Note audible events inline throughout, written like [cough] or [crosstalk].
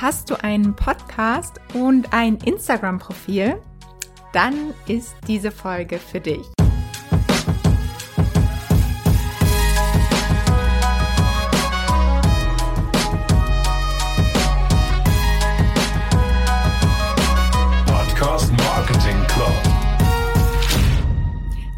Hast du einen Podcast und ein Instagram-Profil? Dann ist diese Folge für dich.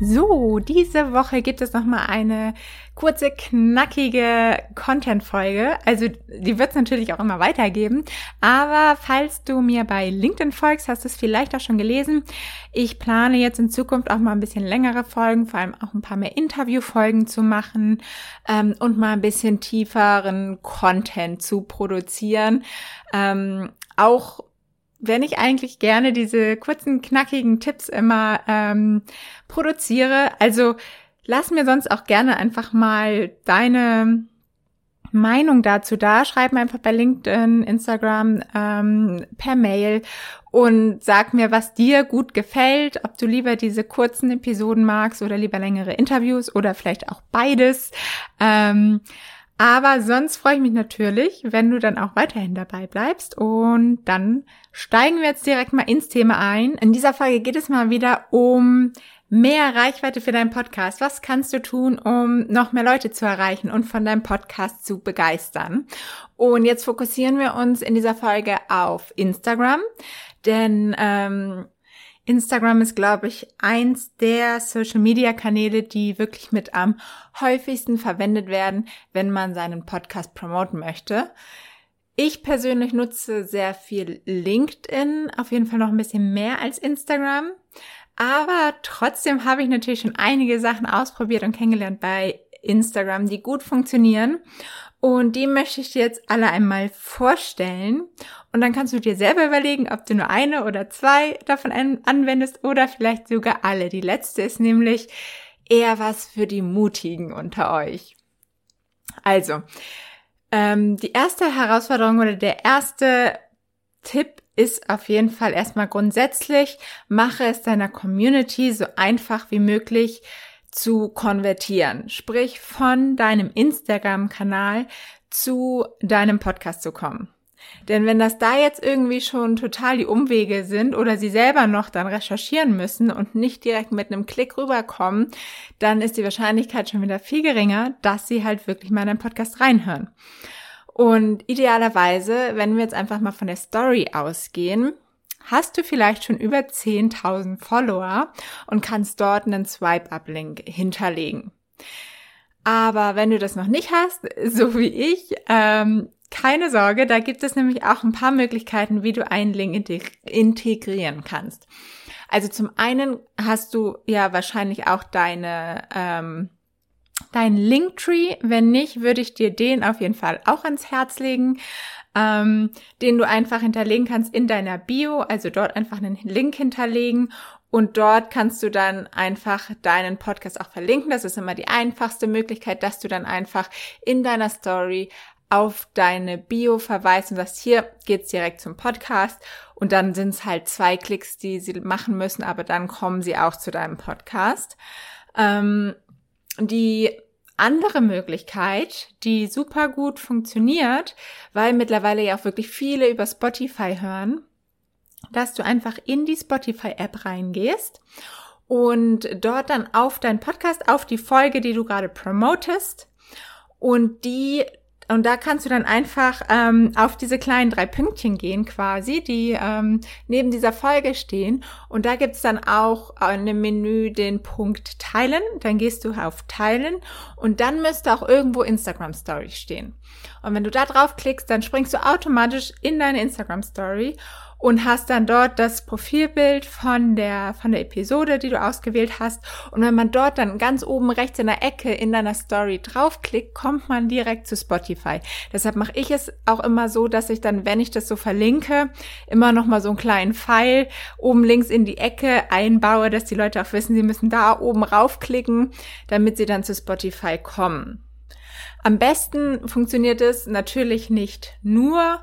So, diese Woche gibt es noch mal eine kurze, knackige Content-Folge. Also, die wird es natürlich auch immer weitergeben. Aber falls du mir bei LinkedIn folgst, hast du es vielleicht auch schon gelesen. Ich plane jetzt in Zukunft auch mal ein bisschen längere Folgen, vor allem auch ein paar mehr Interview-Folgen zu machen ähm, und mal ein bisschen tieferen Content zu produzieren. Ähm, auch wenn ich eigentlich gerne diese kurzen, knackigen Tipps immer ähm, produziere. Also lass mir sonst auch gerne einfach mal deine Meinung dazu da. Schreib mir einfach bei LinkedIn, Instagram, ähm, per Mail und sag mir, was dir gut gefällt, ob du lieber diese kurzen Episoden magst oder lieber längere Interviews oder vielleicht auch beides. Ähm, aber sonst freue ich mich natürlich, wenn du dann auch weiterhin dabei bleibst. Und dann steigen wir jetzt direkt mal ins Thema ein. In dieser Folge geht es mal wieder um mehr Reichweite für deinen Podcast. Was kannst du tun, um noch mehr Leute zu erreichen und von deinem Podcast zu begeistern? Und jetzt fokussieren wir uns in dieser Folge auf Instagram, denn ähm, Instagram ist, glaube ich, eins der Social-Media-Kanäle, die wirklich mit am häufigsten verwendet werden, wenn man seinen Podcast promoten möchte. Ich persönlich nutze sehr viel LinkedIn, auf jeden Fall noch ein bisschen mehr als Instagram. Aber trotzdem habe ich natürlich schon einige Sachen ausprobiert und kennengelernt bei Instagram, die gut funktionieren. Und die möchte ich dir jetzt alle einmal vorstellen. Und dann kannst du dir selber überlegen, ob du nur eine oder zwei davon anwendest oder vielleicht sogar alle. Die letzte ist nämlich eher was für die Mutigen unter euch. Also, ähm, die erste Herausforderung oder der erste Tipp ist auf jeden Fall erstmal grundsätzlich, mache es deiner Community so einfach wie möglich, zu konvertieren, sprich von deinem Instagram-Kanal zu deinem Podcast zu kommen. Denn wenn das da jetzt irgendwie schon total die Umwege sind oder sie selber noch dann recherchieren müssen und nicht direkt mit einem Klick rüberkommen, dann ist die Wahrscheinlichkeit schon wieder viel geringer, dass sie halt wirklich mal in den Podcast reinhören. Und idealerweise, wenn wir jetzt einfach mal von der Story ausgehen, hast du vielleicht schon über 10.000 Follower und kannst dort einen Swipe-Up-Link hinterlegen. Aber wenn du das noch nicht hast, [laughs] so wie ich, ähm, keine Sorge, da gibt es nämlich auch ein paar Möglichkeiten, wie du einen Link integrieren kannst. Also zum einen hast du ja wahrscheinlich auch deine ähm, dein Linktree. Wenn nicht, würde ich dir den auf jeden Fall auch ans Herz legen ähm, den du einfach hinterlegen kannst in deiner Bio, also dort einfach einen Link hinterlegen und dort kannst du dann einfach deinen Podcast auch verlinken. Das ist immer die einfachste Möglichkeit, dass du dann einfach in deiner Story auf deine Bio verweist und sagst, hier geht's direkt zum Podcast und dann sind es halt zwei Klicks, die sie machen müssen, aber dann kommen sie auch zu deinem Podcast. Ähm, die andere Möglichkeit, die super gut funktioniert, weil mittlerweile ja auch wirklich viele über Spotify hören, dass du einfach in die Spotify-App reingehst und dort dann auf deinen Podcast, auf die Folge, die du gerade promotest und die und da kannst du dann einfach ähm, auf diese kleinen drei Pünktchen gehen quasi, die ähm, neben dieser Folge stehen. Und da gibt's dann auch in dem Menü den Punkt Teilen. Dann gehst du auf Teilen und dann müsste auch irgendwo Instagram Story stehen. Und wenn du da drauf klickst, dann springst du automatisch in deine Instagram Story und hast dann dort das Profilbild von der, von der Episode, die du ausgewählt hast. Und wenn man dort dann ganz oben rechts in der Ecke in deiner Story draufklickt, kommt man direkt zu Spotify. Deshalb mache ich es auch immer so, dass ich dann, wenn ich das so verlinke, immer noch mal so einen kleinen Pfeil oben links in die Ecke einbaue, dass die Leute auch wissen, sie müssen da oben raufklicken, damit sie dann zu Spotify kommen. Am besten funktioniert es natürlich nicht nur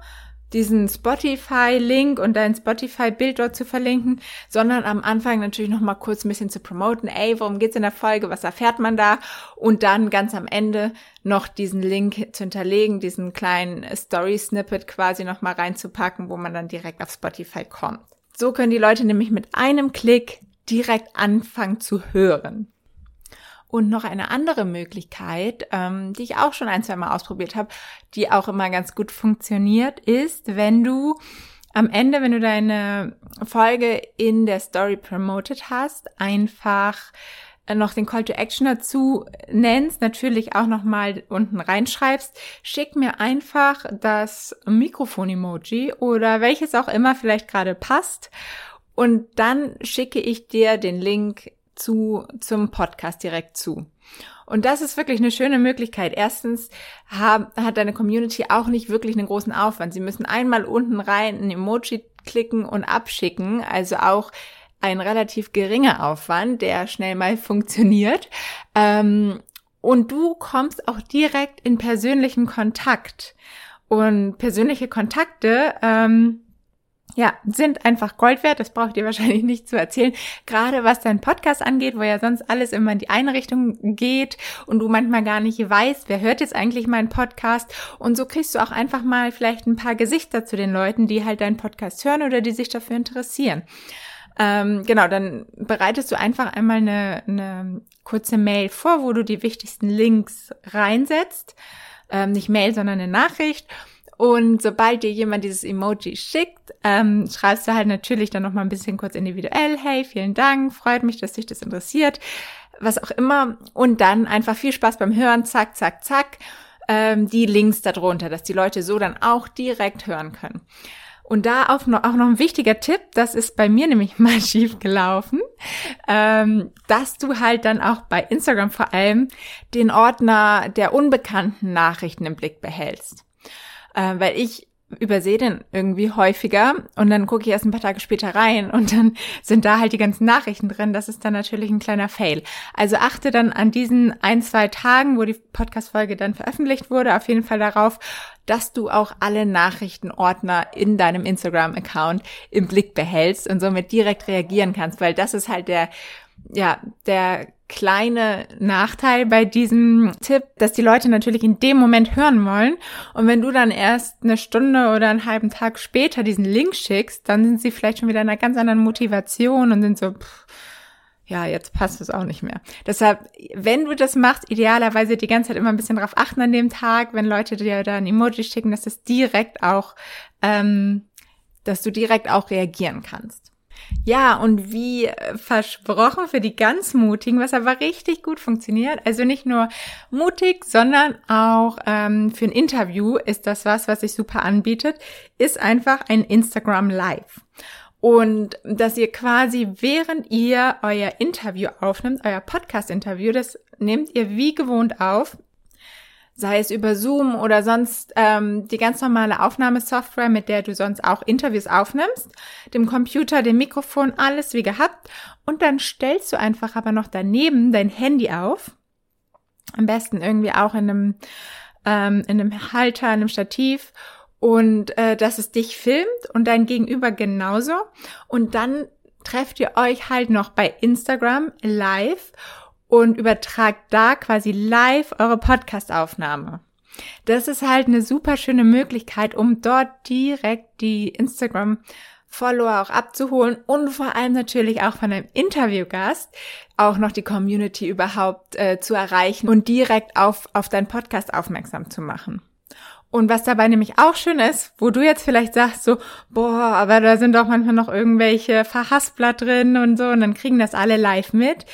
diesen Spotify-Link und dein Spotify-Bild dort zu verlinken, sondern am Anfang natürlich noch mal kurz ein bisschen zu promoten. Ey, worum geht's in der Folge? Was erfährt man da? Und dann ganz am Ende noch diesen Link zu hinterlegen, diesen kleinen Story-Snippet quasi noch mal reinzupacken, wo man dann direkt auf Spotify kommt. So können die Leute nämlich mit einem Klick direkt anfangen zu hören. Und noch eine andere Möglichkeit, ähm, die ich auch schon ein, zwei Mal ausprobiert habe, die auch immer ganz gut funktioniert, ist, wenn du am Ende, wenn du deine Folge in der Story promoted hast, einfach noch den Call to Action dazu nennst, natürlich auch nochmal unten reinschreibst, schick mir einfach das Mikrofon-Emoji oder welches auch immer vielleicht gerade passt. Und dann schicke ich dir den Link zu, zum Podcast direkt zu. Und das ist wirklich eine schöne Möglichkeit. Erstens hat, hat deine Community auch nicht wirklich einen großen Aufwand. Sie müssen einmal unten rein ein Emoji klicken und abschicken. Also auch ein relativ geringer Aufwand, der schnell mal funktioniert. Ähm, und du kommst auch direkt in persönlichen Kontakt. Und persönliche Kontakte, ähm, ja, sind einfach Gold wert. Das braucht ihr wahrscheinlich nicht zu erzählen. Gerade was dein Podcast angeht, wo ja sonst alles immer in die eine Richtung geht und du manchmal gar nicht weißt, wer hört jetzt eigentlich meinen Podcast. Und so kriegst du auch einfach mal vielleicht ein paar Gesichter zu den Leuten, die halt deinen Podcast hören oder die sich dafür interessieren. Ähm, genau, dann bereitest du einfach einmal eine, eine kurze Mail vor, wo du die wichtigsten Links reinsetzt. Ähm, nicht Mail, sondern eine Nachricht. Und sobald dir jemand dieses Emoji schickt, ähm, schreibst du halt natürlich dann nochmal ein bisschen kurz individuell, hey, vielen Dank, freut mich, dass dich das interessiert, was auch immer. Und dann einfach viel Spaß beim Hören, zack, zack, zack, ähm, die Links darunter, dass die Leute so dann auch direkt hören können. Und da auch noch, auch noch ein wichtiger Tipp, das ist bei mir nämlich [laughs] mal schief gelaufen, ähm, dass du halt dann auch bei Instagram vor allem den Ordner der unbekannten Nachrichten im Blick behältst. Äh, weil ich übersehe den irgendwie häufiger und dann gucke ich erst ein paar Tage später rein und dann sind da halt die ganzen Nachrichten drin. Das ist dann natürlich ein kleiner Fail. Also achte dann an diesen ein, zwei Tagen, wo die Podcast-Folge dann veröffentlicht wurde, auf jeden Fall darauf, dass du auch alle Nachrichtenordner in deinem Instagram-Account im Blick behältst und somit direkt reagieren kannst, weil das ist halt der, ja, der kleine Nachteil bei diesem Tipp, dass die Leute natürlich in dem Moment hören wollen. Und wenn du dann erst eine Stunde oder einen halben Tag später diesen Link schickst, dann sind sie vielleicht schon wieder in einer ganz anderen Motivation und sind so, pff, ja, jetzt passt es auch nicht mehr. Deshalb, wenn du das machst, idealerweise die ganze Zeit immer ein bisschen drauf achten an dem Tag, wenn Leute dir da ein Emoji schicken, dass das direkt auch, ähm, dass du direkt auch reagieren kannst. Ja, und wie äh, versprochen für die ganz Mutigen, was aber richtig gut funktioniert. Also nicht nur mutig, sondern auch ähm, für ein Interview ist das was, was sich super anbietet, ist einfach ein Instagram Live. Und dass ihr quasi, während ihr euer Interview aufnimmt, euer Podcast-Interview, das nehmt ihr wie gewohnt auf, sei es über Zoom oder sonst ähm, die ganz normale Aufnahmesoftware, mit der du sonst auch Interviews aufnimmst, dem Computer, dem Mikrofon, alles wie gehabt. Und dann stellst du einfach aber noch daneben dein Handy auf. Am besten irgendwie auch in einem, ähm, in einem Halter, in einem Stativ. Und äh, dass es dich filmt und dein Gegenüber genauso. Und dann trefft ihr euch halt noch bei Instagram live und übertragt da quasi live eure Podcast-Aufnahme. Das ist halt eine super schöne Möglichkeit, um dort direkt die Instagram Follower auch abzuholen und vor allem natürlich auch von einem Interviewgast auch noch die Community überhaupt äh, zu erreichen und direkt auf, auf deinen Podcast aufmerksam zu machen. Und was dabei nämlich auch schön ist, wo du jetzt vielleicht sagst so, boah, aber da sind doch manchmal noch irgendwelche Verhaspler drin und so und dann kriegen das alle live mit.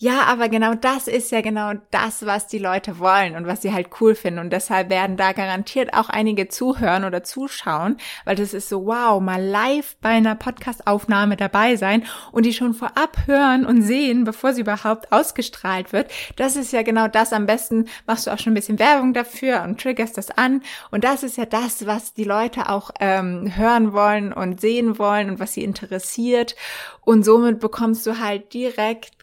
Ja, aber genau das ist ja genau das, was die Leute wollen und was sie halt cool finden. Und deshalb werden da garantiert auch einige zuhören oder zuschauen, weil das ist so, wow, mal live bei einer Podcast-Aufnahme dabei sein und die schon vorab hören und sehen, bevor sie überhaupt ausgestrahlt wird. Das ist ja genau das. Am besten machst du auch schon ein bisschen Werbung dafür und triggerst das an. Und das ist ja das, was die Leute auch ähm, hören wollen und sehen wollen und was sie interessiert. Und somit bekommst du halt direkt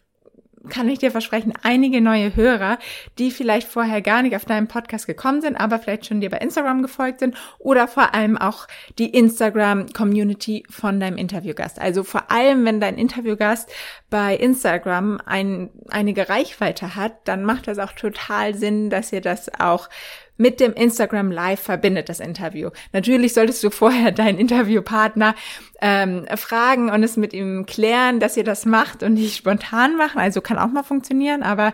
kann ich dir versprechen, einige neue Hörer, die vielleicht vorher gar nicht auf deinem Podcast gekommen sind, aber vielleicht schon dir bei Instagram gefolgt sind oder vor allem auch die Instagram-Community von deinem Interviewgast. Also vor allem, wenn dein Interviewgast bei Instagram ein, einige Reichweite hat, dann macht das auch total Sinn, dass ihr das auch mit dem Instagram Live verbindet, das Interview. Natürlich solltest du vorher [laughs] deinen Interviewpartner ähm, fragen und es mit ihm klären, dass ihr das macht und nicht spontan machen. Also kann auch mal funktionieren, aber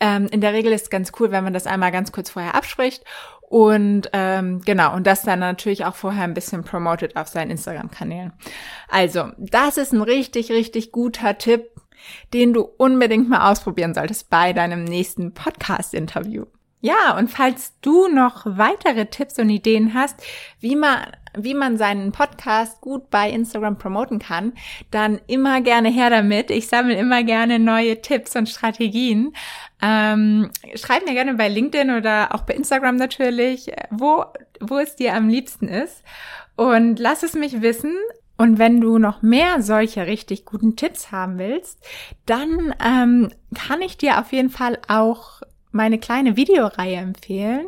ähm, in der Regel ist es ganz cool, wenn man das einmal ganz kurz vorher abspricht und ähm, genau, und das dann natürlich auch vorher ein bisschen promotet auf seinen Instagram-Kanälen. Also, das ist ein richtig, richtig guter Tipp, den du unbedingt mal ausprobieren solltest bei deinem nächsten Podcast-Interview. Ja, und falls du noch weitere Tipps und Ideen hast, wie man, wie man seinen Podcast gut bei Instagram promoten kann, dann immer gerne her damit. Ich sammle immer gerne neue Tipps und Strategien. Ähm, schreib mir gerne bei LinkedIn oder auch bei Instagram natürlich, wo, wo es dir am liebsten ist. Und lass es mich wissen. Und wenn du noch mehr solche richtig guten Tipps haben willst, dann ähm, kann ich dir auf jeden Fall auch meine kleine Videoreihe empfehlen,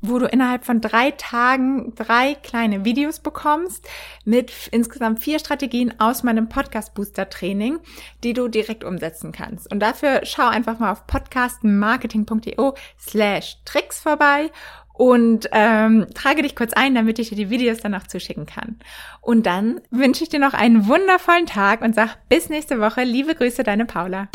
wo du innerhalb von drei Tagen drei kleine Videos bekommst mit insgesamt vier Strategien aus meinem Podcast Booster Training, die du direkt umsetzen kannst. Und dafür schau einfach mal auf podcastmarketing.io slash Tricks vorbei und ähm, trage dich kurz ein, damit ich dir die Videos dann auch zuschicken kann. Und dann wünsche ich dir noch einen wundervollen Tag und sag bis nächste Woche. Liebe Grüße, deine Paula.